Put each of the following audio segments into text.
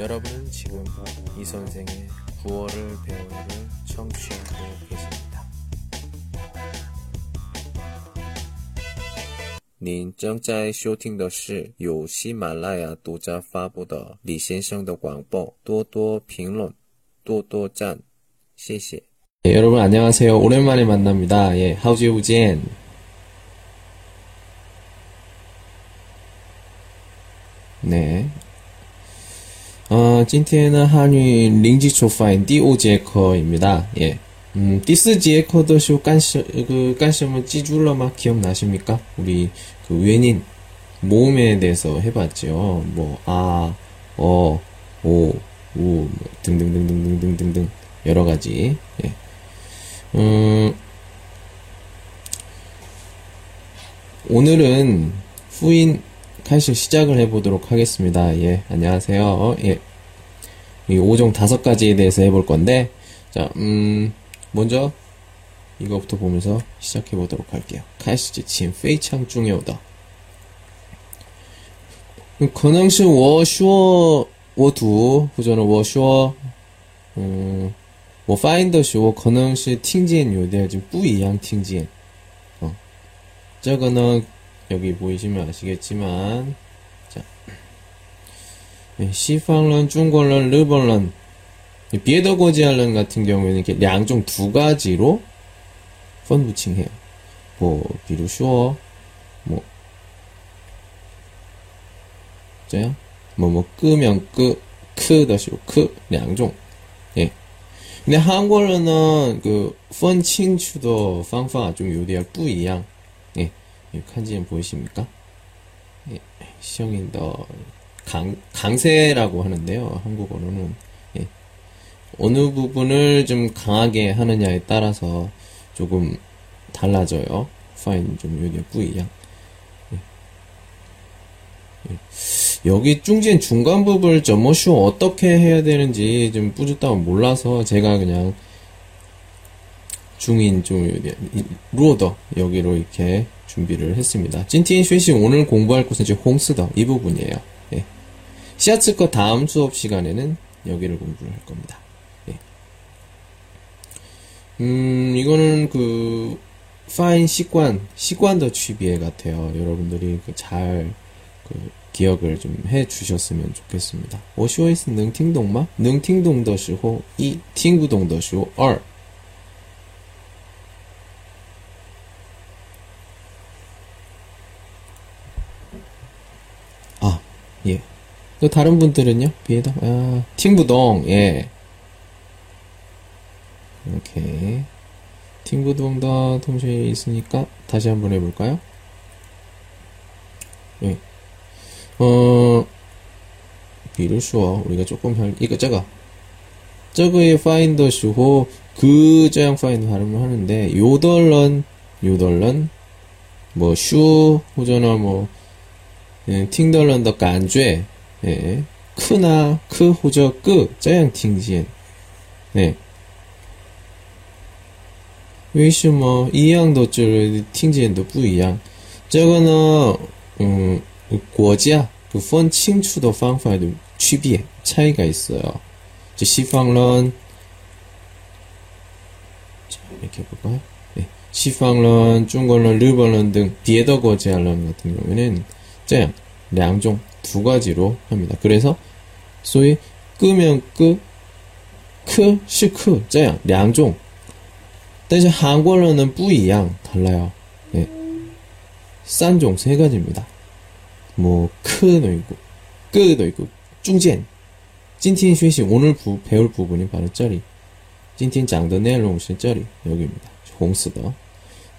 여러분은 지금 이 선생의 구어를 배우를 청취하고 계십니다. 您正在收听的是由喜马拉雅独家发布的李先生的广播，多多评论，多多赞，谢谢。 예, 여러분 안녕하세요. 오랜만에 만납니다. 예, How's you, Jen? 네. 呃，今天呢，汉语零基础发音第五节课입니다 예. 음, 第四节课的时候干什그干什么记住了吗? 기억나십니까? 우리 그 외인 모음에 대해서 해봤죠. 뭐 아, 어, 오, 우, 뭐 등등등등등등등등 여러 가지. 예. 음, 오늘은 후인 칼슘 시작을 해보도록 하겠습니다. 예, 안녕하세요. 예. 이 5종 다섯 가지에 대해서 해볼 건데, 자, 음, 먼저 이거부터 보면서 시작해 보도록 할게요. 开始之前非常重要的可能是我说我读或者呢我说嗯我发音的时候可能是听见有点就不一样听见어这个呢 여기 보이시면 아시겠지만 자 네, 시방런, 중국런, 일본런, 비에더고지알런 같은 경우에는 이렇게 양종 두 가지로 펀부칭해요. 뭐, 比如说, 뭐, 这样, 뭐, 뭐, 끄면 끄, 크的时候, 크, 两种. 예. 근데 한국어는 그, 分清楚的 方法 좀有点 不一样. 예. 칸지엔 보이십니까? 예. 시영인 더, 강, 강세라고 하는데요. 한국어로는. 예. 어느 부분을 좀 강하게 하느냐에 따라서 조금 달라져요. 파인 좀 요điểm 뿌이양. 예. 예. 여기 중진 중간 부분을 점머쇼 어떻게 해야 되는지 좀 뿌듯다고 몰라서 제가 그냥 중인 좀 루어더 여기로 이렇게 준비를 했습니다. 찐티인 쉐시 오늘 공부할 곳은 이제 홍스더 이 부분이에요. 예. 시아츠 거 다음 수업 시간에는 여기를 공부를 할 겁니다. 예. 음, 이거는 그, 파인 시관, 시관더 취비에 같아요. 여러분들이 그 잘, 그, 기억을 좀 해 주셨으면 좋겠습니다. 我说一次能听懂吗?能听懂的时候一听不懂的时候二 예. 또 다른 분들은요? 비에다 아, 팅부동 예. 이렇게 팅부동도 동시에 있으니까 다시 한번 해볼까요? 예. 어, 비를 쏘아 우리가 조금 할 이거 저거 저거의 파인더 슈호 그 저양 파인더 발음을 하는데 요덜런 요덜런 뭐 슈 호전나 뭐, 뭐 예, 팅덜런 더 간죄, 예, 크나, 크, 호저, 끄, 저양 팅지엔, 예. 为什么一样的就是听见都不一样？这个呢，嗯，国家그分清楚的方法的区别차이가있어요。 저西方人 자, 이렇게 볼까요? 네. 西方人, 중국人, 일본人등 비에더 거제알런 같은 경우에는 这样 两종 두 가지로 합니다. 그래서 소위 끄면 끄, 크, 시크 这样两종 但是 한국어는 不一样 달라요. 예. 3종 세 가지입니다. 뭐 크도 있고 끄도 있고 중간 今天学习 오늘 부, 배울 부분이 바로 这里 今天讲的内容是这里 여기입니다. 홍스더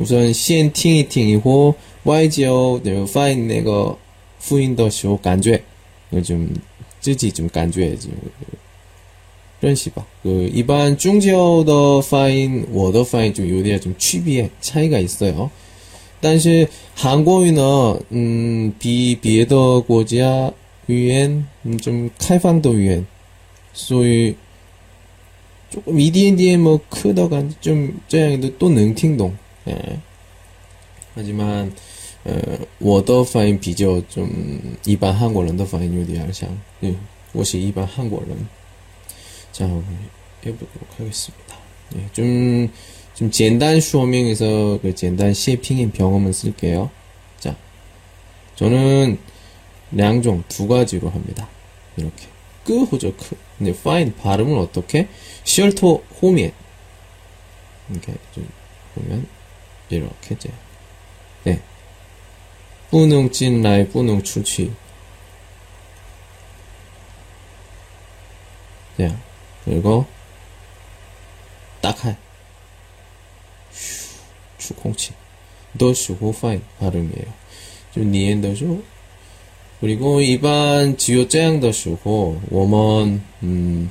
우선 시엔 팅이 팅이고 YGO 내가 find 내가 复音的时候 간주해 요즘 쯔지 좀 간주해지. 이런 식이야 그 일반 중지어의 find 我的 find 좀 요리에 좀 취비에 차이가 있어요. 但是韩国语呢嗯比别的国家语言嗯좀开放的语言 음, 음, 소위 조금 EDM, DM 뭐 크더간 좀这样的都能听懂 예. 하지만 어, 我的发音比较좀一般韩国人的发音有点像 예, 我是一般韩国人 자, 해보도록 하겠습니다. 예, 좀, 좀简单 说明해서 그简单 셰핑인 병음을 쓸게요. 자, 저는 양종 두 가지로 합니다. 이렇게. 끄 호저 크. 근데 파인 발음을 어떻게? 셜토 호미에. 이렇게 좀 보면 이렇게 이제 네. 뿌능 찐라이 뿌능 출취. 네. 그리고 딱할 주공치 더슈 호파이 발음이에요. 좀 니엔더쇼 그리고 이반 지오 짱더슈고 워먼 음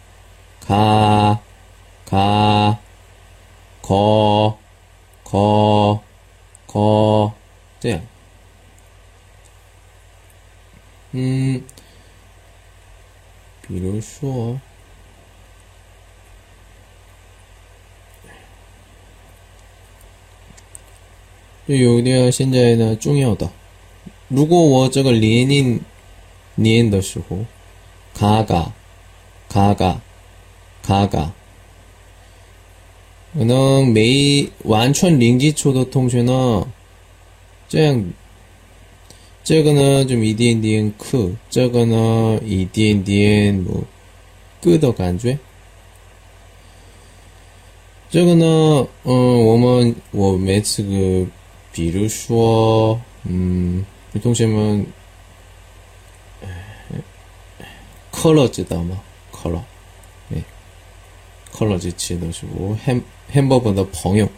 가, 가, 거, 거, 거, 这样. 음, 比如说,有点现在呢重要的如果我这个年龄念的时候，嘎嘎，嘎嘎。 가가. 可能，这个呢，就一点点苦，这个呢，一点点，不，个的感觉。这个呢，嗯，我们我每次个，比如说，嗯，有同学们，科勒知道吗？ 컬러 컬러 지치 넣으시고 햄, 햄버거는 벙용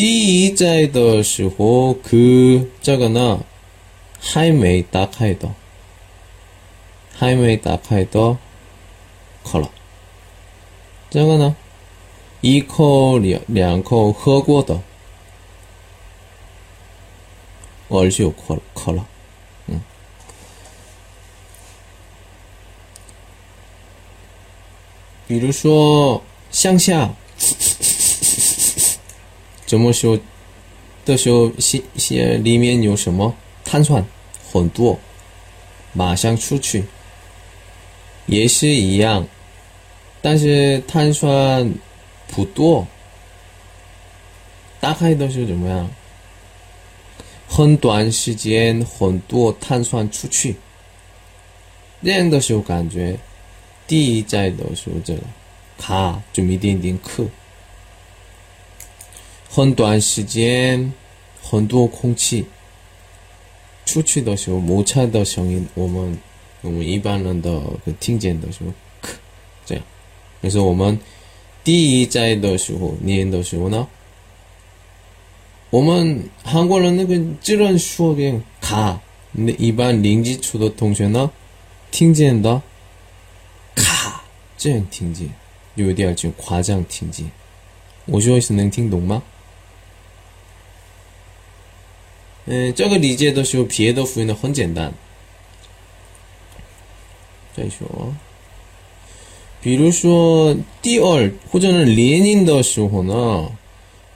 디자이 어. 더시고 그 자거나 하이메이 따카이더. 하이메이 따카이더 컬러. 자거나. 이코 량코 허고더. 얼시오 컬러. 比如说向下，怎么说的时候，些些里面有什么碳酸很多，马上出去。也是一样，但是碳酸不多。打开的时候怎么样？很短时间很多碳酸出去，这样的时候感觉 第一在的时候这个卡就一点点克，很短时间很多空气出去的时候摩擦的声音，我们我们一般人的听见的时候克这样，可是我们第一在的时候念的时候呢？我们韩国人那个自然说的卡，那一般零基础的同学呢，听见的卡 这样听见，有点就夸张听见。我说是能听懂吗？嗯，这个理解的时候，别的复音的很简单。再说，比如说第二或者是连音的时候呢。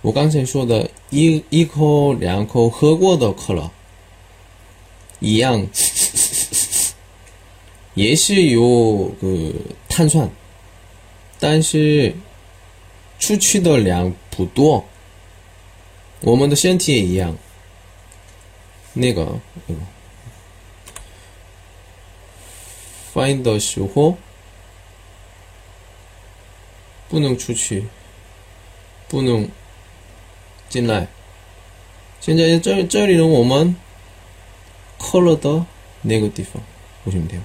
我刚才说的一一口两口喝过的可乐，一样，也是有个碳酸，但是出去的量不多。我们的身体也一样。那个，那个，find 的时候不能出去，不能进来。现在这这里呢，我们 color 的那个地方，为什么地方？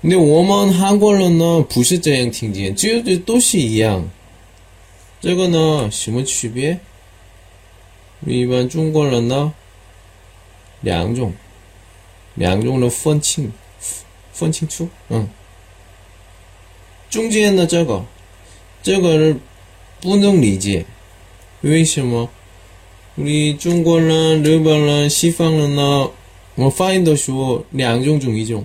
那我们韩国人呢，不是这样听见，这这都是一样。这个呢，什么区别？一般中国人呢，两种，两种的分清，分清楚，嗯，中间的这个。这个不能理解，为什么？우리中国人、日本人、西方人呢？我发音的时候两种中一种，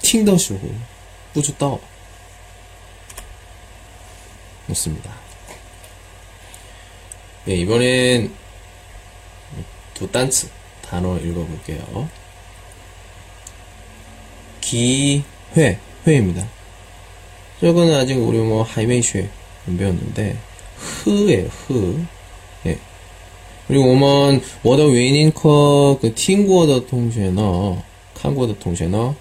听的时候不知道 맞습니다. 네, 이번엔 두 단츠 단어 읽어볼게요. 기회, 회입니다. 저거는 아직 우리 뭐 하이메이슈에 안 배웠는데 흐에 흐. 예. 그리고 오면 워더 웨이닝커 그 팅구어더 통쉐너 칸구어더 통쉐너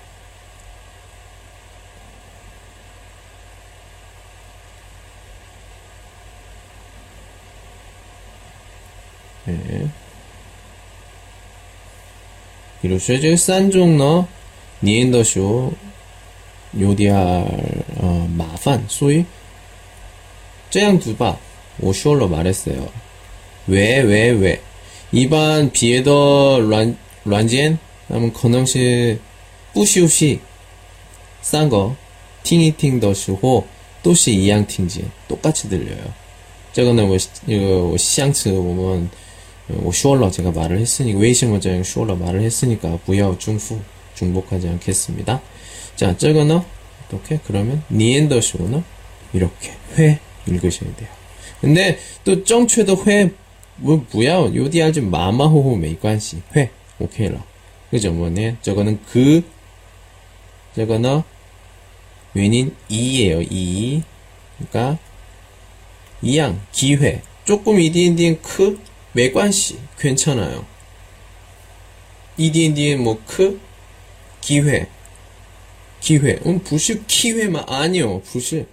比如说这个三种呢，粘的时候有点呃麻烦，所以这样子吧，我说了말했어 요。 왜 왜 왜？ 一般别的软软件，那么可能是不休息，三个听一听的时候都是一样听见，똑같이들려 요。 这个呢，我那个我上次我们 我说了这个말을했으니까为什么这样说了말을했으니까不要重复重复하지않겠습니다 자, 저거는 어떻게? 그러면 니엔더쇼는 이렇게 회 읽으셔야 돼요. 근데 또 정체도 회, 뭐, 뭐야, 요디아지 마마호호 메이관시, 회, 오케이라. 그죠, 뭐네? 저거는 그, 저거는 웬인 이예요, 이. 그러니까, 이양, 기회. 조금 이디엔디엔 크, 메관시. 괜찮아요. 이디엔디엔 뭐 크, 기회. 기회. 음, 不是 기회만 아니요. 不是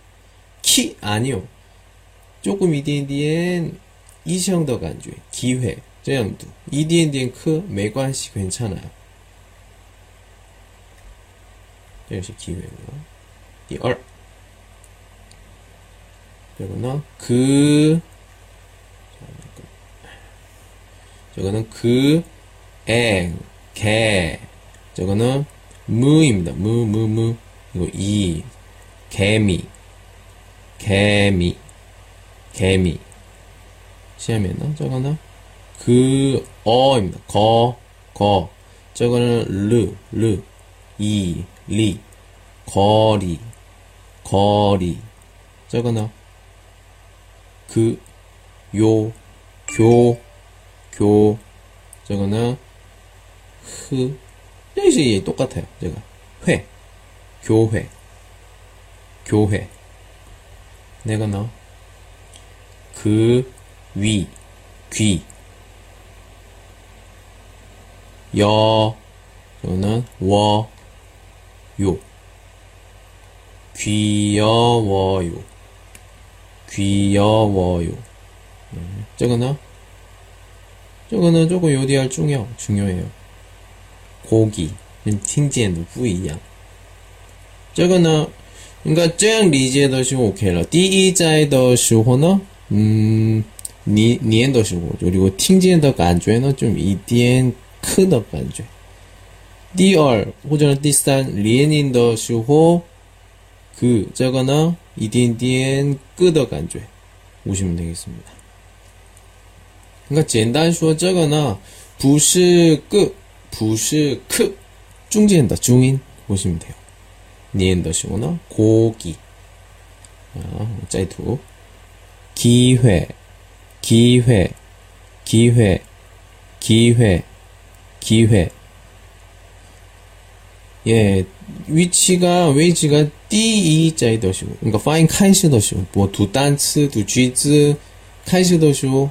키 아니요. 조금 이디엔디엔 이성더 간주 기회. 这样读. 이디엔디엔 크 매관시 괜찮아요. 这是 기회고요. 第二. 이거는 그 저거는 그, 앵, 개. 저거는 무입니다. 무, 무, 무. 이거 이, 개미. 개미. 개미. 시험에는 저거는 그, 어입니다. 거, 거. 저거는 르, 르. 이, 리. 거리. 거리. 저거는 그, 요, 교, 교, 저거는 흐, 여기서 똑같아요. 제가. 회, 교회, 교회. 내가 너, 그, 위, 귀, 여, 저거는 워, 요, 귀여워요, 귀여워요. 저거는 这个呢，这个有点重要，重要耶。고기跟听见的不一样。这个呢，应该这样理解的就 OK 了。第一在的时候呢，嗯，你念的时候，就如果听见的感觉呢，就一点磕的感觉。第二或者第三练的时候，그这个呢，一点点咯的感觉，보시면되겠습니다。 그러니까 简单说这个呢不是个不是크中间的 중인 보시면 돼요. 니엔더시거나 고기 아, 짜이투 기회 기회 기회 기회 기회 예 위치가 위치가 第一자이더시고 그러니까 파인 카이시더시고 뭐두 단츠 두 쥐즈 카이시더시고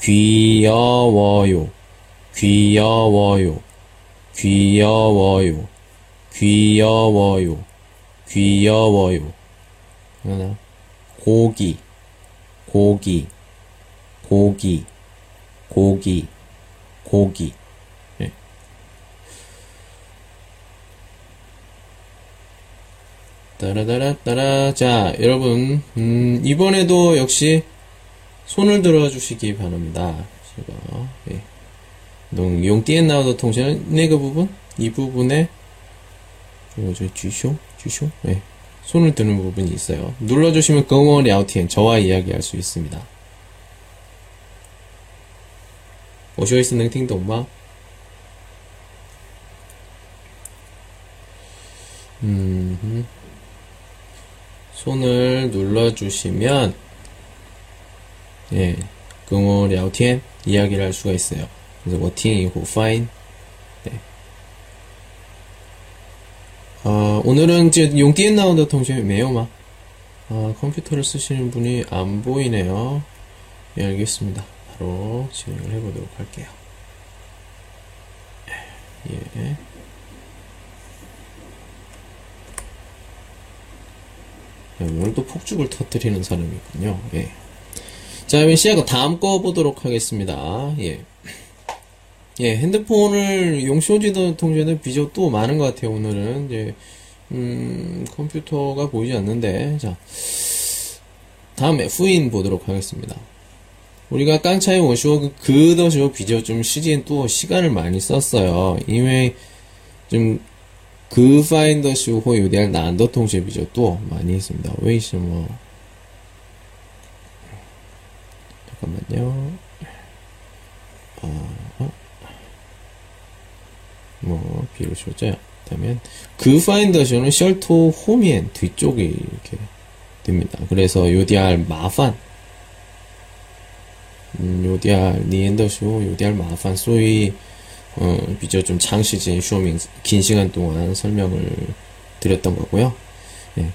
귀여워요. 귀여워요. 귀여워요. 귀여워요. 귀여워요. 고기. 고기. 고기. 고기. 고기. 네. 따라따라따라. 자, 여러분, 음, 이번에도 역시 손을 들어주시기 바랍니다. 제가 예. 用电脑的同学那个 부분 이 부분에 이거 쥐쇼 쥐쇼 예. 손을 드는 부분이 있어요. 눌러주시면 긍어 랴오티엔 저와 이야기할 수 있습니다. 我学习能听懂吗? 음, 손을 눌러주시면 예, 跟我聊天 이야기를 할 수가 있어요. 그래서 我听以后 fine. 네. 아, 오늘은 이제 용띠엔 나온다 통신 매요마. 아, 컴퓨터를 쓰시는 분이 안 보이네요. 예, 알겠습니다. 바로 진행을 해보도록 할게요. 예. 오늘 또 폭죽을 터뜨리는 사람이군요. 예. 자, 그럼 시작은 다음 거 보도록 하겠습니다. 예. 예, 핸드폰을 용쇼지도 통제는 비교 또 많은 것 같아요, 오늘은. 이제, 음, 컴퓨터가 보이지 않는데. 자. 다음 F인 보도록 하겠습니다. 우리가 깡차이 원쇼 그더쇼 비교 좀 시즌 또 시간을 많이 썼어요. 이외 좀그 파인더 쇼 호요디알 난더 통제 비교 또 많이 했습니다. 왜什么 잠깐만요. 어, 어? 뭐, 비율 조작. 그다음에 그 파인더쇼는 셜토 홈엔 뒤쪽에 이렇게 됩니다. 그래서 요디알 마판 음, 요디알 니엔더쇼 요디알 마판 소위 어, 비저 좀 장시진 쇼밍 긴 시간 동안 설명을 드렸던 거고요. 예.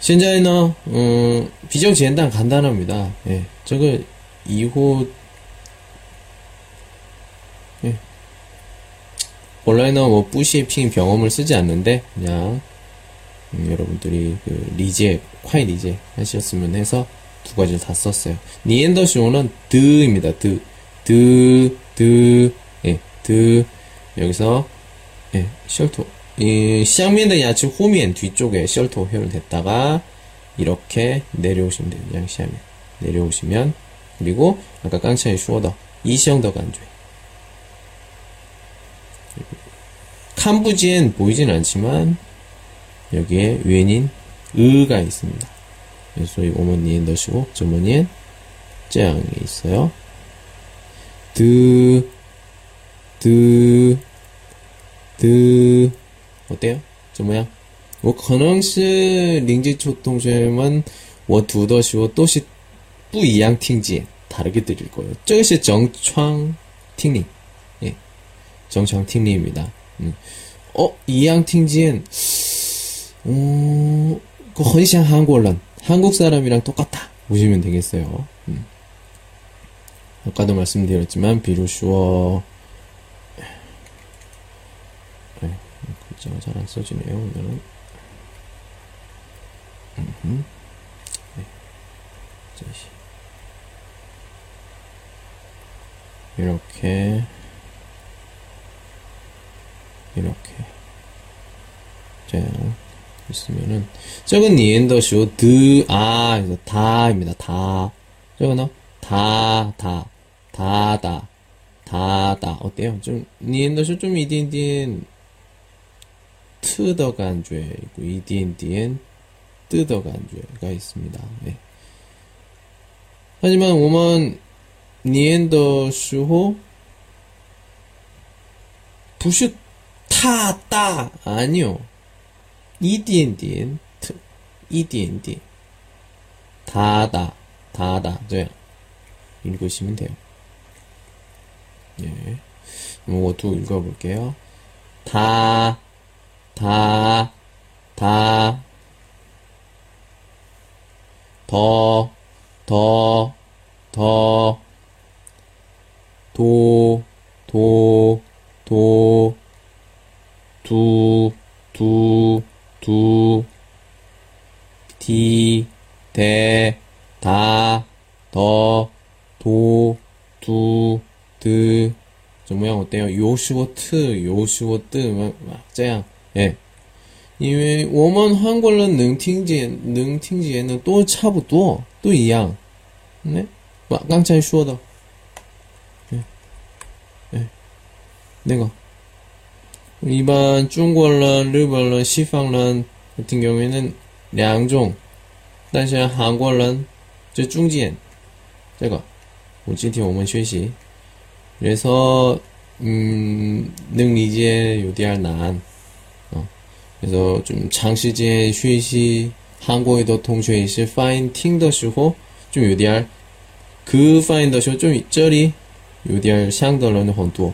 신자이너 음, 비정 지엔단 간단합니다. 예. 저거 2호 예. 온라인은 뭐 뿌시, 핑, 경험을 쓰지 않는데 그냥 음, 여러분들이 그 리제, 콰이 리제 하셨으면 해서 두 가지를 다 썼어요. 니엔더시오는 드입니다. 드, 드, 드, 예, 드 여기서 예, 舌头 이 上面的 牙齿 后面 뒤쪽에 舌头 혀를 댔다가 이렇게 내려오시면 돼요. 양시하면 내려오시면 그리고 아까 깡차에 슈어더 이시형더 간주에 캄부지엔 보이진 않지만 여기에 웬인 의가 있습니다. 소위 오모니엔 넣으시고 저모니엔 짱이 있어요. 드, 드, 드 어때요? 저 모양? 我可能是临机出同学们我读的时候都是 不一样听见 다르게 들릴 거예요. 这个是 정창 팅링. 예. 정창 팅링입니다. 음. 어, 이양 팅진 어, 그 헌시한 한국어란 한국 사람이랑 똑같다 보시면 되겠어요. 음. 아까도 말씀드렸지만 비루슈어 네, 글자가 잘 안 써지네요. 오늘은 음, 네. 자 이렇게 이렇게. 자 있으면은 적은 니엔더쇼 드아 그래서 다입니다. 다. 적은요 다다 다다 다다. 어때요? 좀 니엔더쇼 좀 이디엔디엔 트더간죄 있고 이디엔디엔 뜨더간죄가 있습니다. 네. 하지만 오만 니엔더쇼호 부슈 타다 아니요 一点点，一点点， 다다, 다다, 这样 읽으시면 돼요. 예. 이것도 읽어볼게요. 다, 다, 다, 더, 더, 더, 도, 도, 도, 두, 두, 두, 디, 대, 다, 더, 도, 두, 드. 저 모양 어때요? 요슈워트, 요슈워트, 막, 막, 这样, 예. 因为我们韩国人能听见能听见的都差不多都一样네刚才说的 那个 일반 중국어人, 日本人, 시방人 같은 경우에는 两种但是 한국人 저 중间 这个我今天我们学习 그래서 음, 能理解有点难 어, 그래서 좀 장시간 学习 한국어의 同学是发音听的时候就有点그发音的时候就这里有点相对人很多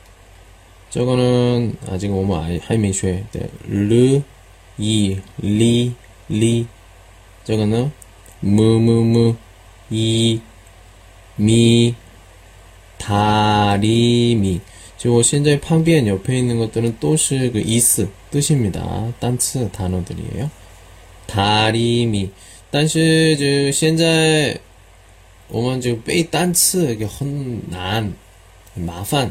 저거는 아직 오면 하이메슈에 르, 이, 리, 리 저거는 무, 무, 무, 이, 미, 다리미 就我现在旁边 옆에 있는 것들은 또시 그 이스 뜻입니다. 단츠 단어들이에요. 다리미 但是就现在我们就背单词一个很难麻烦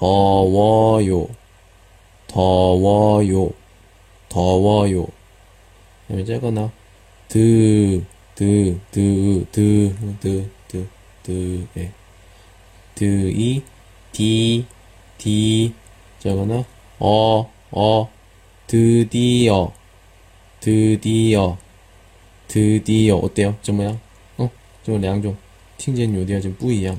더워요 더워요 더워요 그다음에 저거나 드드드드드드드 예. 드이 디 디 저거나 어어 드디어 드디어 드디어 어때요? 怎么样? 어? 这两种听见有点就不一样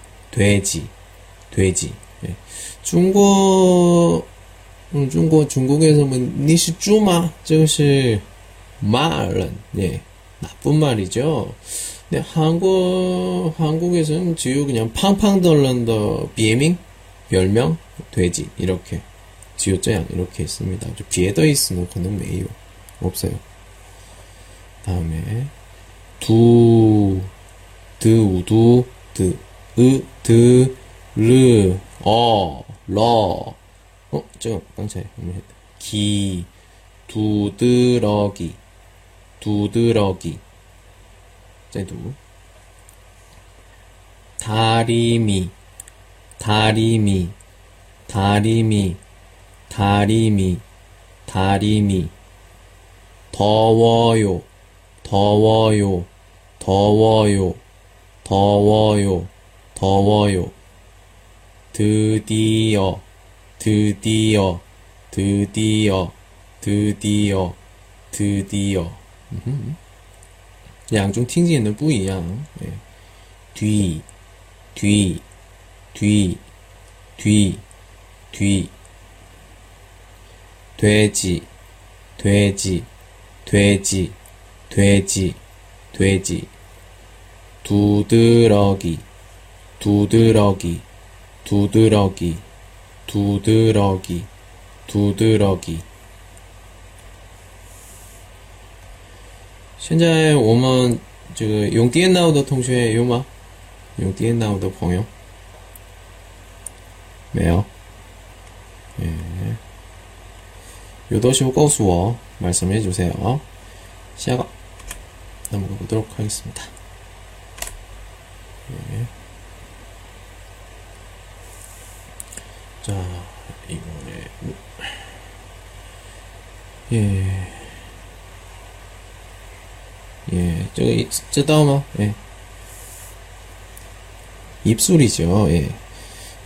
돼지, 돼지. 예. 중국, 음, 중국, 중국에서 뭐, 니시 쭈마, 这个是 말은, 예, 나쁜 말이죠. 근데 한국, 한국에서는 지우 그냥 팡팡 덜런더 비에밍, 별명, 돼지, 이렇게. 지우 쩌양, 이렇게 있습니다. 비에더 있으면 그는 메이요. 없어요. 다음에, 두, 드, 우두, 드. 으, 드, 르, 어, 러. 어, 깡차에. 했다. 기, 두드러기, 두드러기. 쟤도. 다리미, 다리미, 다리미, 다리미, 다리미. 더워요, 더워요, 더워요, 더워요. 더워요. 드디어, 드디어, 드디어, 드디어, 드디어. 两种听见的不一样。对， 뒤, 뒤, 뒤, 뒤, 뒤. 돼지, 돼지, 돼지, 돼지, 돼지. 두드러기. 두드러기, 두드러기, 두드러기, 두드러기. 现在我们这个用电脑的同学有吗？用电脑的朋友没有？有的时候告诉我，말씀해주세요. 下个넘어가 보도록 하겠습니다. 네. 자, 이번에, 예. 예, 저기, 저 다음아, 예. 입술이죠, 예.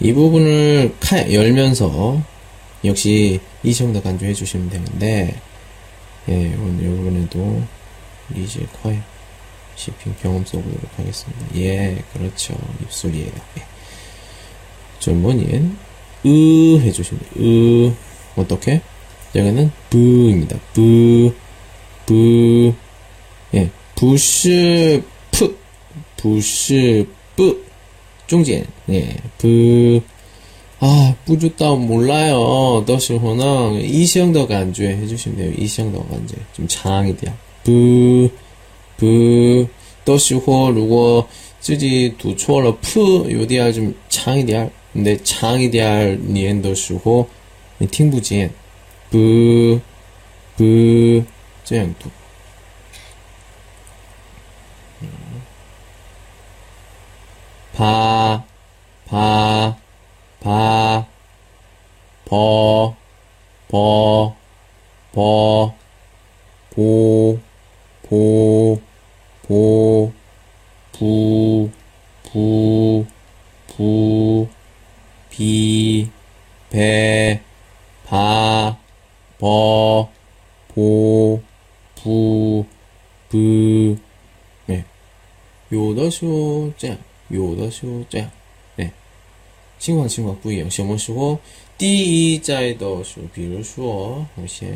이 부분을 칼, 열면서, 역시 이정도 간주해 주시면 되는데, 예, 오늘 이번에도 리즈 콰이 시핑 경험 써보도록 하겠습니다. 예, 그렇죠. 입술이에요. 예. 전문인 으 해주시면 돼요. 으 어떻게? 여기는 부입니다. 부, 부, 예, 부시 푸, 부시 뿌, 중间, 예, 부, 아, 부주다 몰라요. 到时候呢, 이시형더 간주에 해주시면 돼요. 이시형더 간주. 좀 장이 돼요. 부, 부, 到时候如果自己读错了，푸有点좀长一点。 근데 창이디알 니엔더슈호 팅부지엔 부부 쨍두. 바, 바, 바, 버, 버, 버, 보, 보, 보, 부, 부, 부, 비, 배, 바, 버, 보, 부, 부, 네. 有的时候这样，有的时候这样，哎，情况情况不一样。什么时候第一在的时候，比如说有些。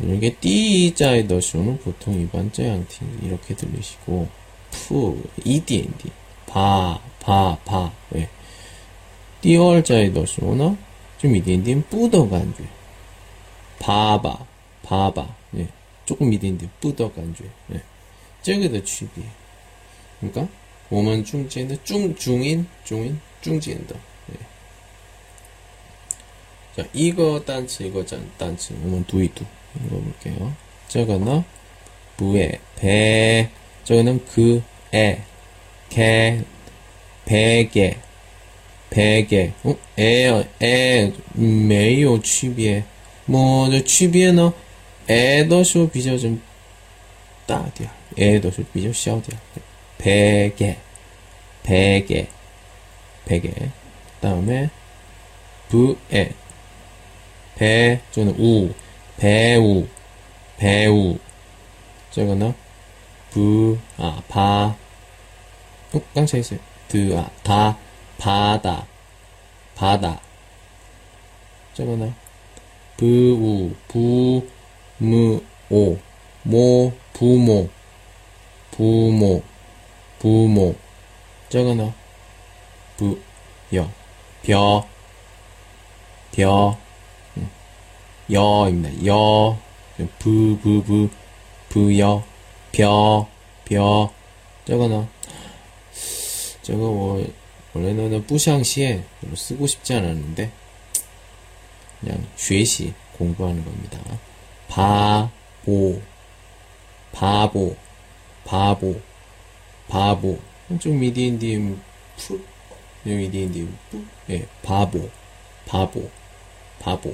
이게 띠자의 더쇼는 보통 일반 쩌양팅 이렇게 들리시고 푸 이디엔디 바 바 바 왜 띠얼자의 더쇼는 좀 이디엔디 뿌더간주 바바 바바 예 조금 이디엔디 뿌더간주 예 저게的 区别 그러니까 我们中间的中중인 중인 중间的 예. 자, 이거 단츠, 이거 단츠. 한번 두이두. 이거 볼게요. 저거는 부에, 배. 저거는 그, 에, 개, 베개. 베개. 어? 에요, 에, 매요, 취비에. 뭐, 저 취비에는 에더쇼 비저 좀 따디야. 에더쇼 비저 샤디야. 베개. 베개. 베개. 다음에, 부에. 배 저는 우 배우, 배우. 저거는 부, 아, 바. 어, 깡차 있어요. 드, 아, 다, 바다, 바다. 저거는 부우, 부, 무, 오, 모, 부모, 부모, 부모. 저거는 부, 여, 벼, 벼. 여입니다. 여, 부, 부, 부, 부여, 벼, 벼. 저거는, 저거 뭐, 원래는 뿌샹시에 쓰고 싶지 않았는데, 그냥 学习, 공부하는 겁니다. 바보, 바보, 바보, 바보. 좀 미디인디, 푸, 미디인디, 뿌, 예, 바보, 바보, 바보.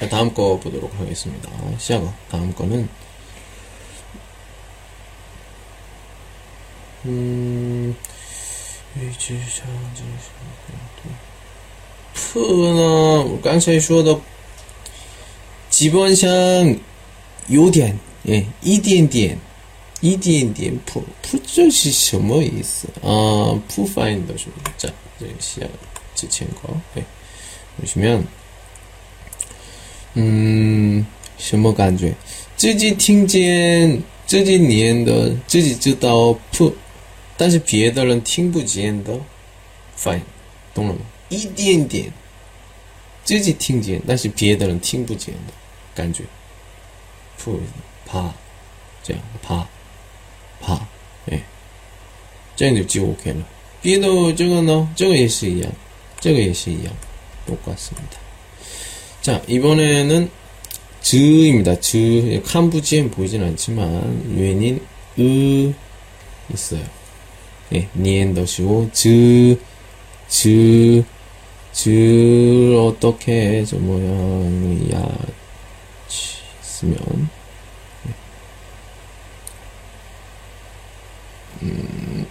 네, 다음 거 보도록 하겠습니다. 시작어. 다음 거는 음, 푸나 깡차이 슈어더 지번샹 요디엔 예, EDN, EDN, 푸, 푸저시 뭐 있어? 아, 푸 파인더 좀 자, 시작 지친 거. 예. 보시면 嗯，什么感觉？自己听见自己念的，自己知道不，但是别的人听不见的反应，懂了吗？一点点，自己听见，但是别的人听不见的感觉，不，怕，这样怕，怕，哎，这样就就 OK 了。别的这个呢，这个也是一样，这个也是一样，똑같습니다 자, 이번에는 즈입니다. 즈. 칸부지엔 보이진 않지만, 유엔인 으, 있어요. 예, 니엔더시고 즈, 즈, 즈 어떻게 저 모양이야 있으면 음,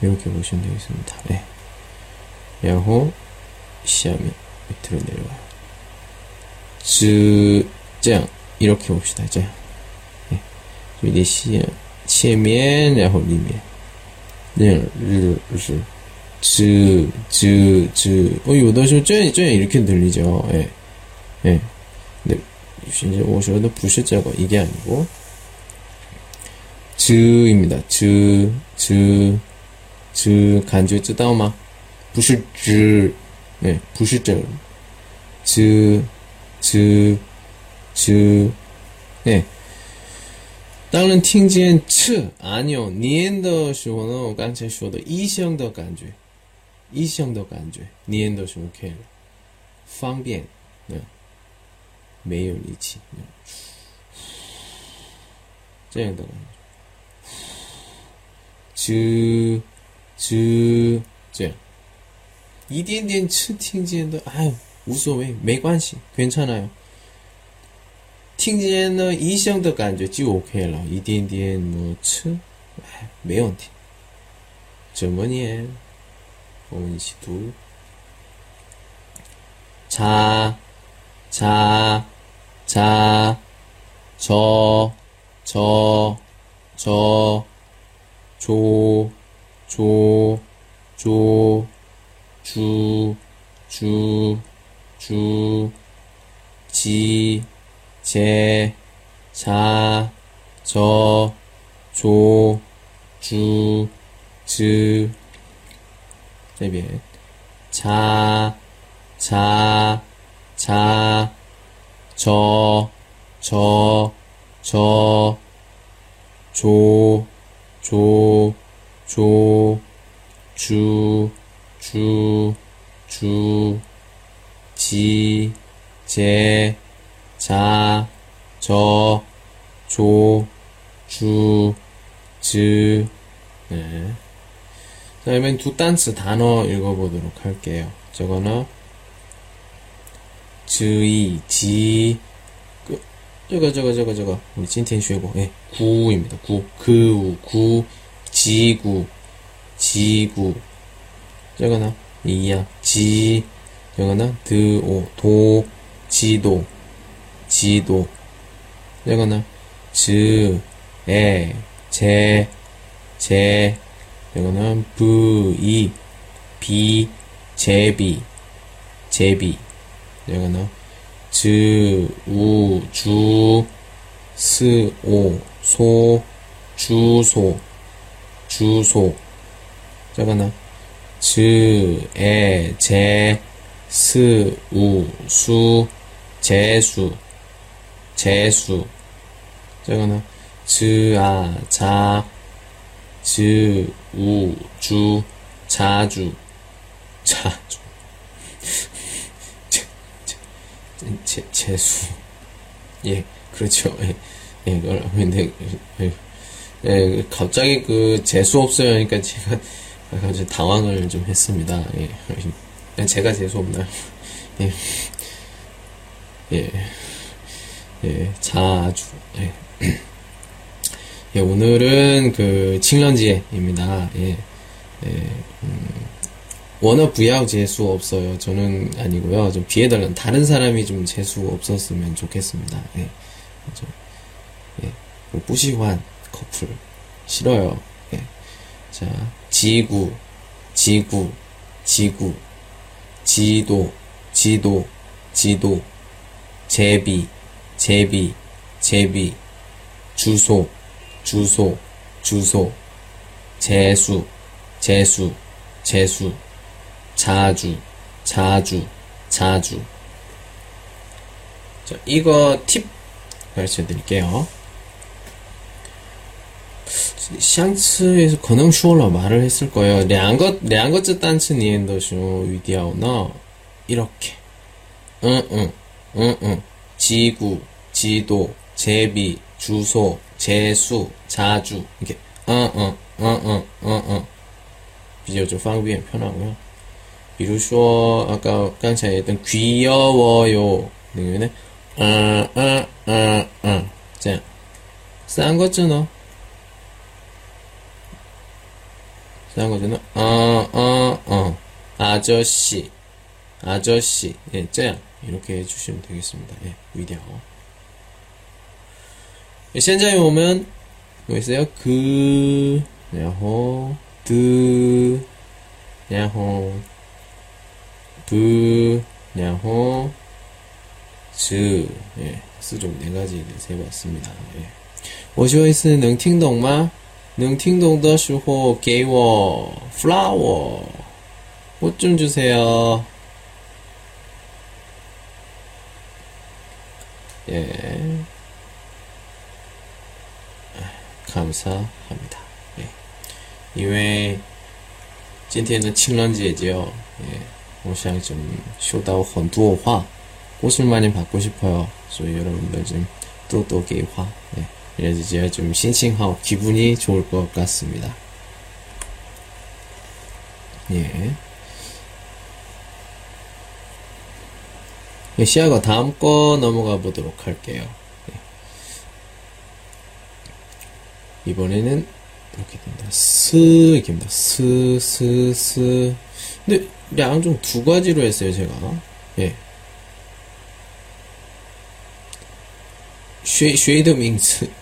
이렇게 보시면 되겠습니다. 네. 然 后下面 밑으로 내려와요. 这这样 이렇게 봅시다. 这样 네. 有点线前面然后里面日日日 즈, 즈, 즈. 어, 有的时候这样这样 이렇게 들리죠. 예. 예. 근데 이제 我说的不是这个 이게 아니고 즈입니다. 즈, 즈, 즈, 感觉知道吗?不是즈, 네, 不是这, 즈, 즈, 즈, 네. 当然听见츠 아니요, 念的时候呢，我刚才说的意向的感觉，意向的感觉，念的时候 OK 了，方便，对，没有力气，这样的感觉。즈, 즈, 这样， 一点点吃听见的，哎，无所谓，没关系，괜찮아요。 听见呢，意向的感觉就 OK 了，一点点呢吃，哎，没问题。怎么念？我们一起读。 자, 자, 자, 저, 저, 저, 조, 조, 조, 주, 주, 주, 지, 제, 자, 저, 조, 주, 즈, 这边 자, 자, 자, 저, 저, 저, 조, 조, 조, 주, 주, 주, 지, 제, 자, 저, 조, 주, 즈, 네. 자, 이번엔 두 단츠 단어 읽어보도록 할게요. 저거는, 즈이, 지, 그, 저거, 저거, 저거, 저거. 우리 찐텐学고 예, 구입니다. 구, 그, 구, 지구, 지구. 저거는, 이야, 지, 저거는, 드, 오, 도, 지도, 지도. 이거는 즈, 에, 제, 제. 이거는 브, 이, 비, 제비, 제비. 이거는 즈, 우, 주, 스, 오, 소, 주소, 주소. 이거는 즈, 에, 제, 스, 우, 수, 재수, 재수. 저거는 즈, 아, 자, 즈, 우, 주, 자주, 자주. 제, 제, 재수. 예, 그렇죠. 예, 예, 근데, 예, 예, 갑자기 그, 재수 없어요. 그러니까 제가, 갑자기 당황을 좀 했습니다. 예. 제가 재수 없나요? 예. 예. 예, 자주. 예. 예, 오늘은 그, 칭런지에입니다. 예. 예, 음, 워낙 부야우 재수 없어요. 저는 아니고요. 좀 비해달라는 다른 사람이 좀 재수 없었으면 좋겠습니다. 예. 좀, 예. 뿌시환 커플. 싫어요. 예. 자, 지구, 지구, 지구, 지도, 지도, 지도, 제비, 제비, 제비, 주소, 주소, 주소, 재수, 재수, 재수, 자주, 자주, 자주. 자, 이거 팁 가르쳐 드릴게요. 相次에서 可能说了 말을 했을 거예요. 两个两个字单词念的时候语调呢 이렇게 응응 응응 지구 지도 제비 주소, 재수, 자주 이렇게 어어어어어어 비교적 方便 편하고요. 比如说 아까 刚才 했던 귀여워요 등에는 어어어어 这样三个字呢 三个字呢 어어어 아저씨 아저씨 예, 这样 이렇게 해주시면 되겠습니다. 예, 위디오 现在我们有있어요 그, 然后 드, 然后 부, 然后 즈, 예, 수종 네 가지에 대해서 해봤습니다. 예. 我说一次能听懂吗？ 能听懂的时候给我 flower， 꽃좀 주세요. 예. 감사합니다. 예. 因为今天的情人节죠 예. 我想좀学到很多话 꽃을 많이 받고 싶어요. 所以 여러분들 좀 또또给화 예. 예, 이래서 제가 좀 싱싱하고 기분이 좋을 것 같습니다. 예. 예 시야가 다음 거 넘어가 보도록 할게요. 예. 이번에는 이렇게 됩니다. 스, 이렇게 됩니다. 스, 스, 스. 근데 两种 두 가지로 했어요, 제가. 예. 谁, 谁的 名字.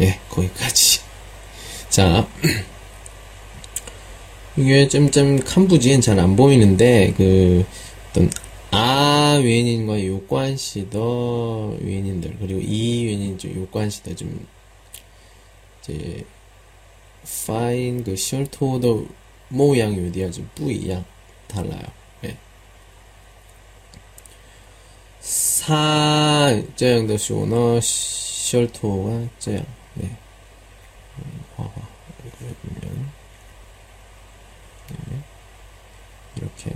예, 거기까지. 자, 이게 점점 칸부지엔 잘 안 보이는데, 그, 어떤, 아 외인과 요관시더 외인들 그리고 이 외인 좀 요관시더 좀 이제 파인 그 셜토더 모양 요디가 좀 뿌이양 달라요. 네. 사, 这样的时候呢, 셜토가 这样, 네. 화화. 그러면, 네. 이렇게.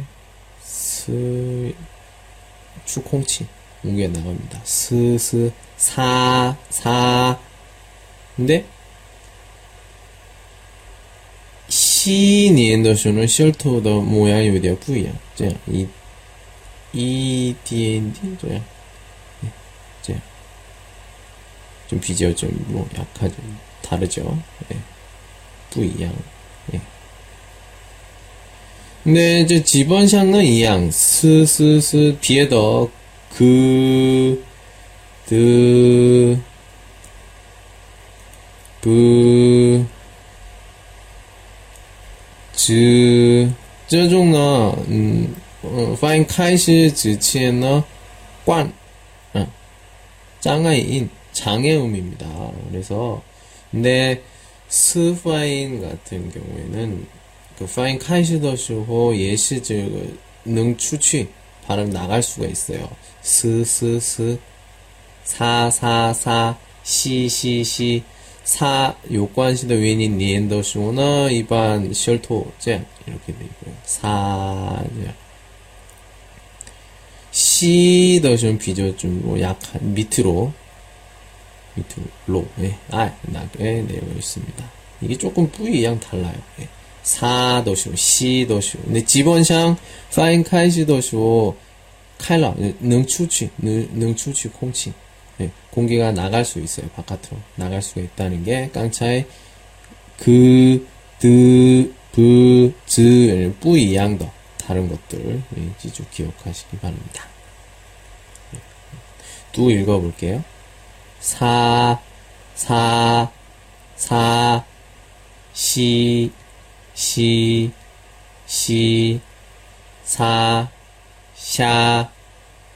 스, 추콩치. 이게 나옵니다. 스, 스, 사, 사. 근데, 시, 니엔더쇼는 셜토더 모양 요디가 뿌이야. 这样, 이, 이, 디엔디, 这样. 네, 这样. 좀 비교 좀, 뭐, 약하죠. 다르죠. 예. 뿌이양. 예. 那这基本上呢一样，是是是别的그的不这这种呢，嗯嗯，发音开始之前呢，관 음, 장애인 장애음입니다. 그래서 근데 스发音 같은 경우에는 그 发音 开始的时候 也是 즉 能出去 발음 나갈 수가 있어요. 스스스 사사사 시시시 사 요관시도 위니 니엔더쇼나 이반 셜토제 이렇게 되고요. 사제 시더쇼는 비저 좀 뭐 약한 밑으로 밑으로 예, 아 낙에 내용이 있습니다. 이게 조금 뿌이랑 달라요. 예. 4 도시오, 10 도시오. 근데 기본상 파인 카이시 도시오 칼라 능추취 능추취 콩치 예, 공기가 나갈 수 있어요. 바깥으로 나갈 수가 있다는 게 깡차의 그, 드, 부, 즈, 뿌이양 도 다른 것들 예, 쭉 기억하시기 바랍니다. 예. 두 읽어볼게요. 사, 사, 사, 시, 시, 시, 사, 샤,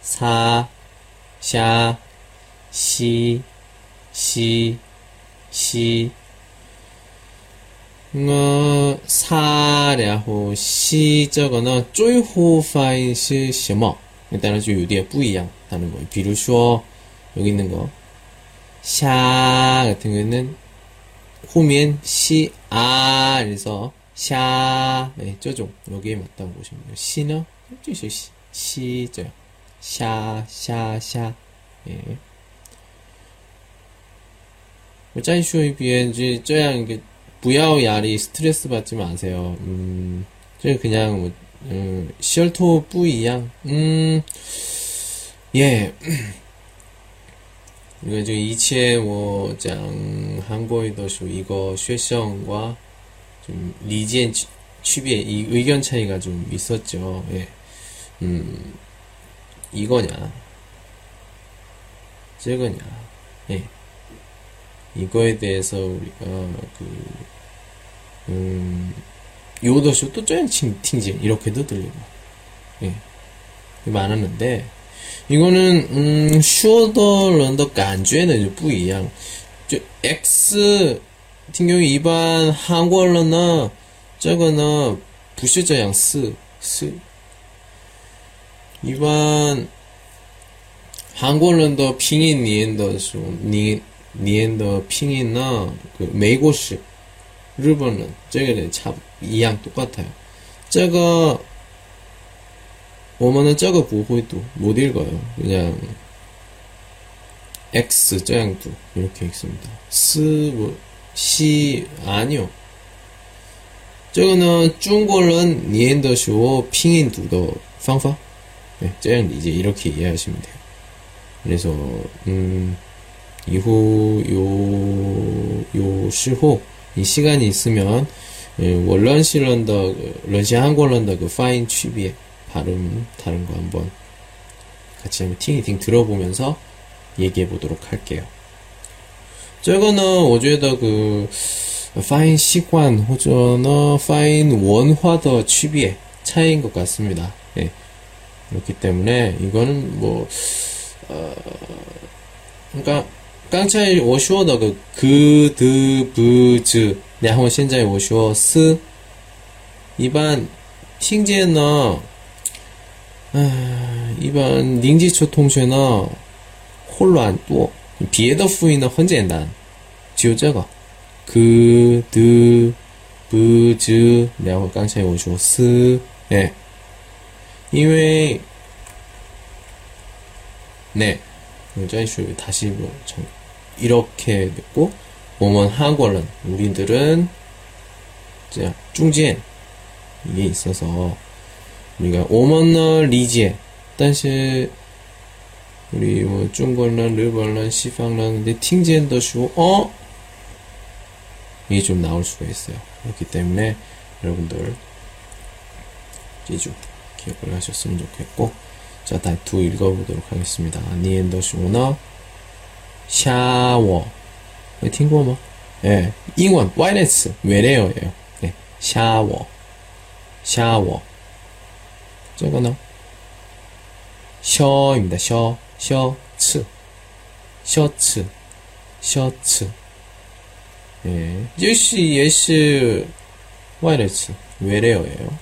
사, 샤, 시, 시, 시. 呃，사然后西这个呢，最后发音是什么？那当然就有点不一样。다른거比如说여기있는거 샤 같은 경우에는 호미엔 시, 아 그래서 샤, 네, 쪼종 여기에 맞다고 보시면 돼요. 시는 쪼시 시, 시죠. 샤, 샤, 샤. 예. 뭐, 짠쇼이 비엔지 쩌양 이게 부야오 야리 스트레스 받지 마세요. 음, 저 그냥 뭐 어, 셜토 뿌이양. 음, 예. 이거 저 이치에 뭐장 한국어에도 이거 쉐성과 좀 리지엔 취비에 이 의견 차이가 좀 있었죠. 예. 음, 이거냐, 저거냐, 예. 이거에 대해서 우리가 그, 음, 요도쇼 또 쪼양 팅지 이렇게도 들리고, 예. 많았는데, 이거는 음 슈어더 런더 간주에는 뿌이양. X 听경우 일반 한국어 런너 저거는 부시저 양스 스. 일반 한국어 런더 핑인 니엔더스 니 니엔더 핑이나? 그 메이고시 일본은 저거는 참 이양 똑같아요. 저거 5만원 짜고 보호도 못 읽어요. 그냥 X 짜양두 이렇게 읽습니다. 스, 뭐, 시, 아니요. 저거는 중국은 니엔더쇼 핑인두더 방파 네, 짜양 이제 이렇게 이해하시면 돼요. 그래서 음, 이후 요, 요 시호 이 시간이 있으면 예, 원런 시런더 러시아 한국 런더 그 파인 취비에 다른 다른 거 한번 같이 한번 티니팅 들어보면서 얘기해 보도록 할게요. 저거는 어제다 그 파인 시관 호전어 파인 원화더 취비의 차이인 것 같습니다. 네. 그렇기 때문에 이거는 뭐 어, 그러니까 깡차이 워슈어더 그 그드브즈 네, 한번 신자의 워슈어 스 이반 팅제너 一般零基础同学呢，混乱多，别的辅音呢很简单，就这个，그 드， 브 즈， 然后刚才我说스， 哎，因为，네， 我再说다시뭐이렇게듣 고， 我们韩国人，우리들은这样中间이게있어서 우리가 오먼너 리지에 但是 우리 뭐 중국란, 르벌란, 시방란 근데 팅젠더쇼 어 이게 좀 나올 수가 있어요. 그렇기 때문에 여러분들 제주 기억을 하셨으면 좋겠고 자, 다시 두 읽어보도록 하겠습니다. 니엔더쇼너 샤워 팅고 뭐? 예, 잉원 와이레스 외래어예요. 네, 샤워 샤워 저거는 셔입니다. 셔, 셔츠, 셔츠, 셔츠. 예, 예시, 예시, 와이레츠, 외래어예요.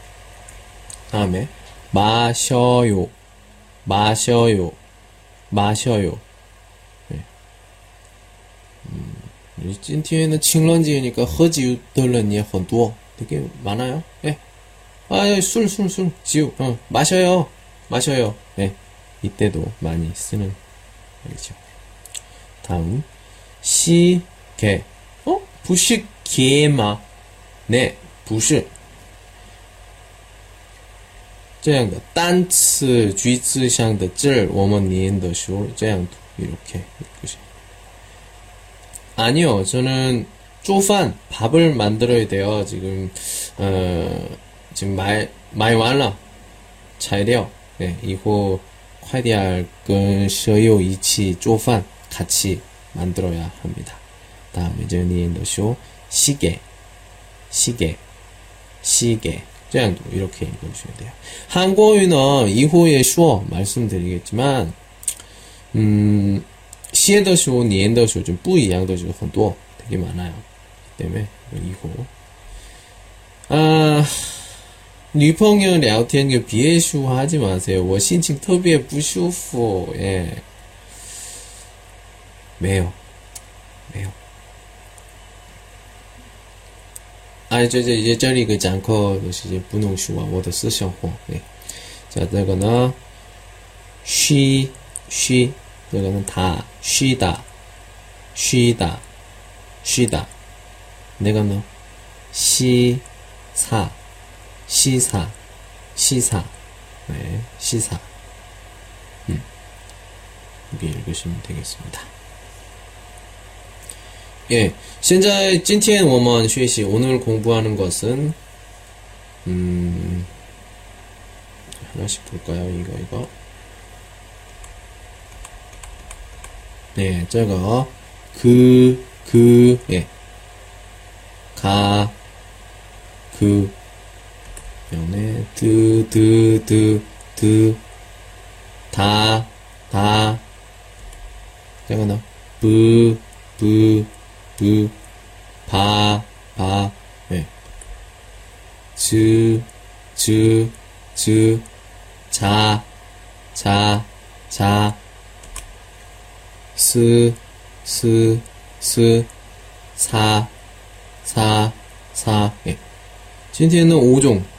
다음에 마셔요, 마셔요, 마셔요. 예. 음, 찐티에는 칭런지니까 허지유 덜런이 헌두어 되게 많아요. 예. 아, 술, 술, 술, 지우, 어, 마셔요. 마셔요. 네. 이때도 많이 쓰는 말이죠. 다음, 시, 개. 어? 부시, 개마. 네, 부시. 这样的单词句子上的字我们念的时候这样读 이렇게 읽으세요. 아니요, 저는 쪼판 밥을 만들어야 돼요. 지금 어, 지금 말, 많이 완了. 材料. 네, 이거 快点跟舍友一起做饭 같이 만들어야 합니다. 다음에 이제 니엔더쇼 시계, 시계, 시계. 这样도 이렇게 읽어주셔야 돼요. 한국어는 이후에 쉬어 말씀드리겠지만 음, 시에的时候, 年的时候좀 不一样的时候很多 되게 많아요. 때문에 이거 아, 女朋友聊天그别说 하지 마세요. 我心情特别不舒服. 예. 매요. 매요. 아, 这这这里个讲课都是不能说我的思想话. 예. 자, 这个呢, 쉬, 쉬, 这个呢, 다, 쉬다, 쉬다, 쉬다. 내가는 시, 사, 시사, 시사, 네, 시사. 음, 여기 읽으시면 되겠습니다. 예, 现在 찐티엔 워먼 쉐시 오늘 공부하는 것은 음 하나씩 볼까요? 이거 이거. 네, 저거 그 그 예. 가 그 연애, 드, 드, 드, 드, 다, 다, 잠깐만, 브, 브, 브, 바, 바, 예. 즈, 즈, 즈, 자, 자, 자, 스, 스, 스, 사, 사, 사, 예. 5종,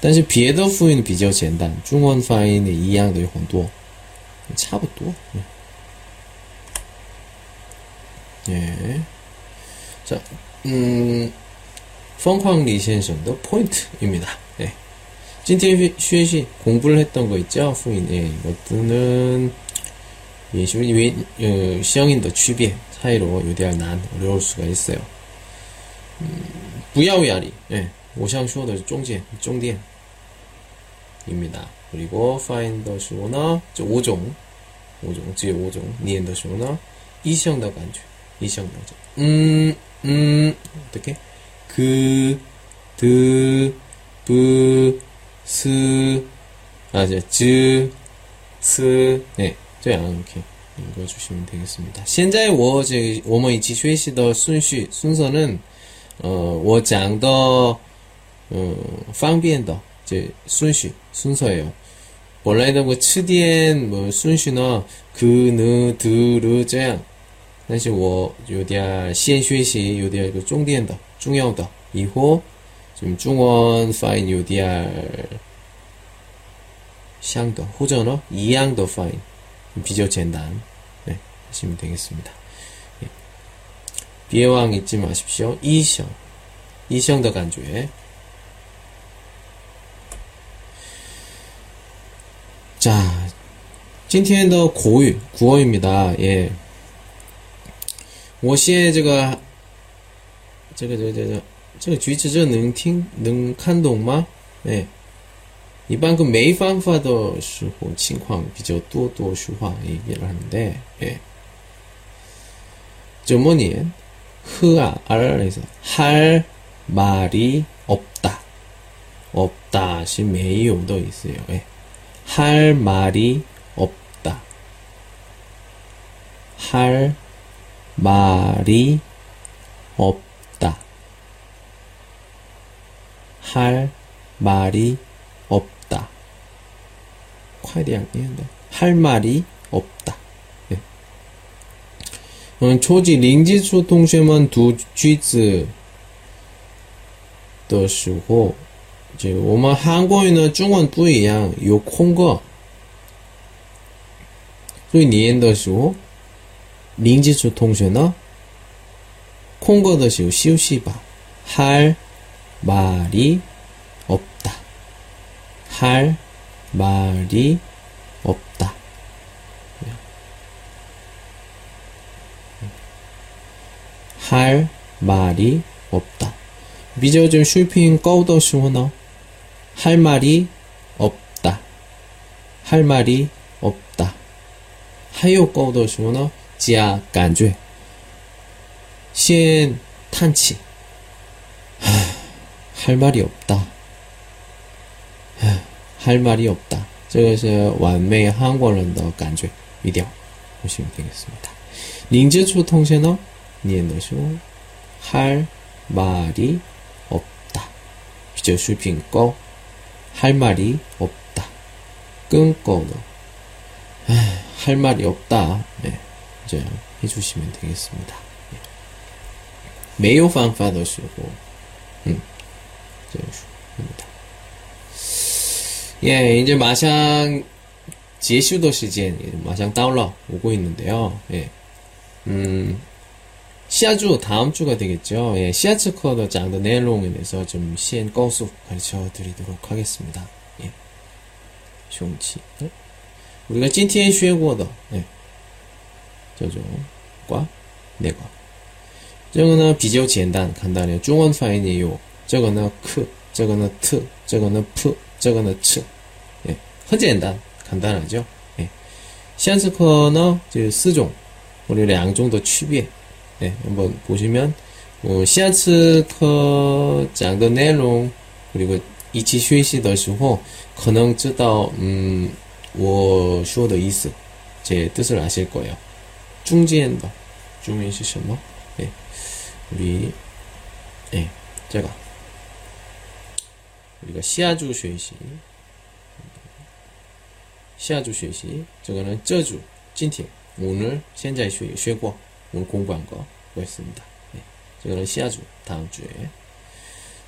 但是别的辅音比较简单，中文发音也一样的有很多，差不多。예. 자, 음, 方框리先生的 포인트입니다. 예. 今天学习 공부를 했던 거 있죠? 후인, 예, 이것들은, 예, 어, 시형인의 취비 차이로 요대할 난 어려울 수가 있어요. 음, 不要压力, 예. 我想说的中间,中点. 입니다. 그리고 find the sho나 5종 5종 只有 5종 念的 sho나 一项的感觉一项的 음, 음, 어떻게? 그, 드, 브, 스, 아, 저, 즈, 스, 네, 这样 이렇게 읽어주시면 되겠습니다. 现在我这我们一起学习的顺序 순서는 어, 我讲的 어, 方便的 이제 순시 순서예요. 원래는 뭐 츠디엔 뭐 순시나 그느 드르 这样但是我有点先学习有点个重点的重要的以后좀中文发音有点像的或者呢一样的发音 比较 简单 네, 하시면 되겠습니다. 비왕 잊지 마십시오. 이성 이성的 感觉 자, 今天的 고유, 구어입니다. 예. 我现在这个这个这个这个句子这能听能看懂吗？ 예. 一般그没方法的时候情况比较多多说话 얘기를 하는데 예. 怎么念 흐아 알에서 할 말이 없다. 없다시 메이오도 있어요. 예. 할 말이 없다. 할 말이 없다. 할 말이 없다. 快点念的할 말이 없다. 네. 음, 초지 링지수 동시에만 두句子 的时候 这个我们韩国语呢，中文不一样，有空格，所以念的时候，零基础同学呢，空格的时候休息吧。할말이없 다， 할말이없 다。 할 말이 없다. 비저 좀 쇼핑 꺼도 시원어. 할 말이 없다. 할 말이 없다. 하요 꺼도 시원어. 지야 간죄. 先叹气. 할 말이 없다. 할 말이 없다. 这个是完美 한국어的 感觉. 이대로 보시면 되겠습니다. 林之初 통신어 念的时候할 말이 없다. 비저 쇼핑 꺼. 할 말이 없다. 끈거너. 아, 할 말이 없다. 네, 이제 해주시면 되겠습니다. 예. 매우 방파도시고, 음, 입니다 예, 이제 마샹 지슈도 시즌 마샹 다운러 오고 있는데요. 예, 음. 시아주 다음 주가 되겠죠. 예, 시아츠 커더 장의 내용에 대해서 좀 시엔 꺼수 가르쳐 드리도록 하겠습니다. 예.凶器. 우리가 찐티엔 쉐고더. 예. 这种과 내과. 这个呢比较简单간단해요 중원 파인이요. 这个呢 크, 这个呢 트, 这个呢 프, 这个呢 츠. 예. 很简单 간단하죠. 예. 시안스커너 4종 우리 2종的 区别. 예. 한번 보시면 뭐 시안스커 讲的内容 그리고 一起学习的时候可能知道嗯我说的意思제 뜻을 아실 거예요. 중间的 중间是什么? 예. 우리 예. 제가 우리가 시아주 学习 시아주 学习 저거는 这주 今天 오늘 现在学学过 오늘 공부한 거 그랬습니다. 네. 저거는 시아주 다음 주에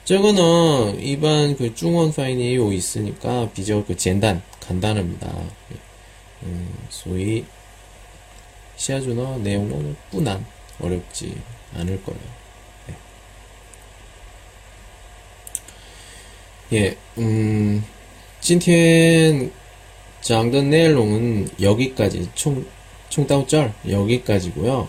저거는 일반 그 중원 파인이 요 있으니까 비교 그简单 간단합니다. 네. 음, 소위 시아주는 내용은 뿐안 어렵지 않을 거예요. 네. 예, 음, 今天讲的内容은 여기까지 총, 총到这儿 여기까지고요.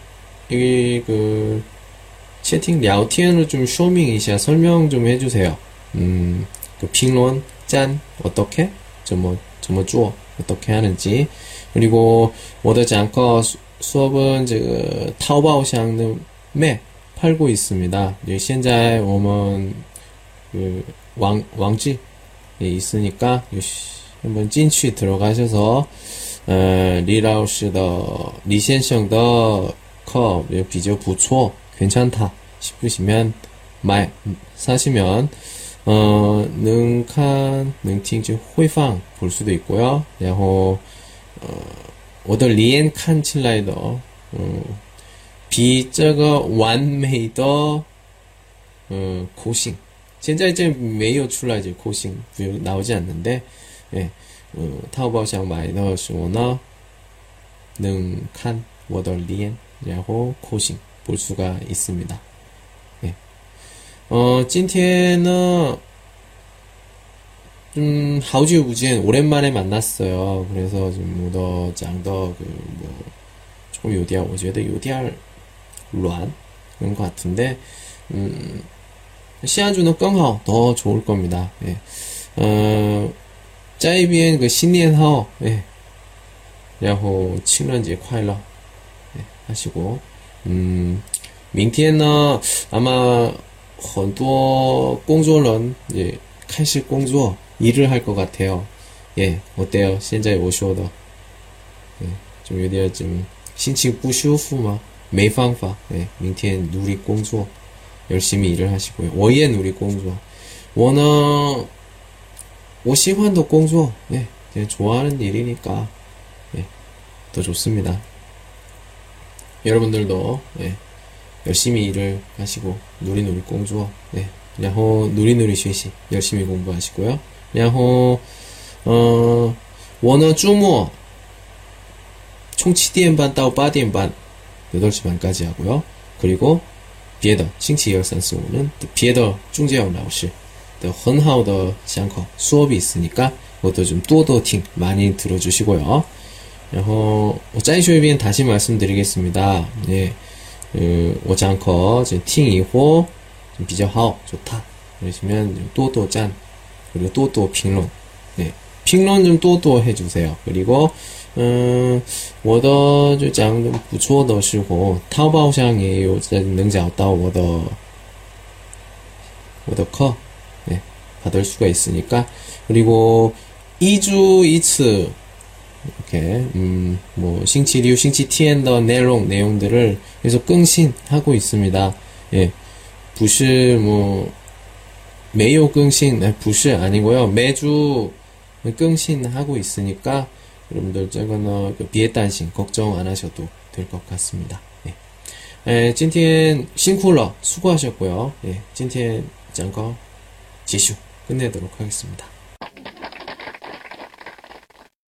여기 그 채팅 랴오티엔을 좀 쇼밍이시야 설명 좀 해주세요. 음, 그 핑론 짠 어떻게 저뭐 저뭐 주어 어떻게 하는지 그리고 워더지 않고 수업은 그 타오바오 샹매 팔고 있습니다. 여기 현재 오면 그 왕, 왕지 있으니까 한번 진취 들어가셔서 어, 리라우스 더 리센성 더 커, 예, 비교 부초, 괜찮다 싶으시면 말 사시면 어, 능칸, 능팅즈 호이팡 볼 수도 있고요. 야호 어, 오더 리엔 칸 칠라이더 어, 비저거 완메이더 어, 고싱. 진짜 이제 메이어 출라이즈 고싱 나오지 않는데 예. 어, 타오바오샹 마이너 슈오너 능칸 워더 리엔 然后口型볼 수가 있습니다. 예. 어, 今天呢, 좀, 好久不见, 오랜만에 만났어요. 그래서 좀, 뭐, 짱더, 그, 뭐, 조금 요디알, 我觉得有点 란 그런 것 같은데 음, 시아주는 껑하오 더 좋을 겁니다. 예. 어, 짜이비엔 그 신년하오 예. 然后情人节快乐 예, 하시고 음, 明天呢 아마 很多工作人 예, 开始工作 일을 할 것 같아요. 예, 어때요? 现在我说的 예, 좀有点 좀, 心情不舒服吗? 没方法. 네, 明天 누리 工作 열심히 일을 하시고요. 我也 누리 工作. 我呢, 我喜欢的 工作. 네, 그냥 좋아하는 일이니까 네, 더 좋습니다. 여러분들도 네, 열심히 일을 하시고 누리누리 공주어 네. 然后 누리누리 学习 열심히 공부하시고요. 然后 어, 我呢周末 총 7点半 到 8点半 8시 반까지 하고요. 그리고 别的 星期二、三四五는 别的中介老师的很好的上课 수업이 있으니까 그것도 좀 또더听 많이 들어주시고요. 然后我再说一遍 다시 말씀드리겠습니다. 예. 그, 我讲课听以后 비교好 좋다. 그러시면 또또 짠 그리고 또또评论 네. 评论 좀 또또 해주세요. 그리고 음, 我的就讲不错的时候，淘宝上也有能找到我的我的课， 네, 받을 수가 있으니까 그리고 2주 2次 이렇게 음, 뭐星期六, 星期天的 내용 내용들을 계속更新하고 있습니다. 예, 不是뭐 매요更新, 네, 不是 아니고요. 매주更新하고 있으니까 여러분들 저거는 비에担心 걱정 안 하셔도 될 것 같습니다. 예. 에, 今天辛苦了 수고하셨고요. 예, 今天讲거 지슈 끝내도록 하겠습니다.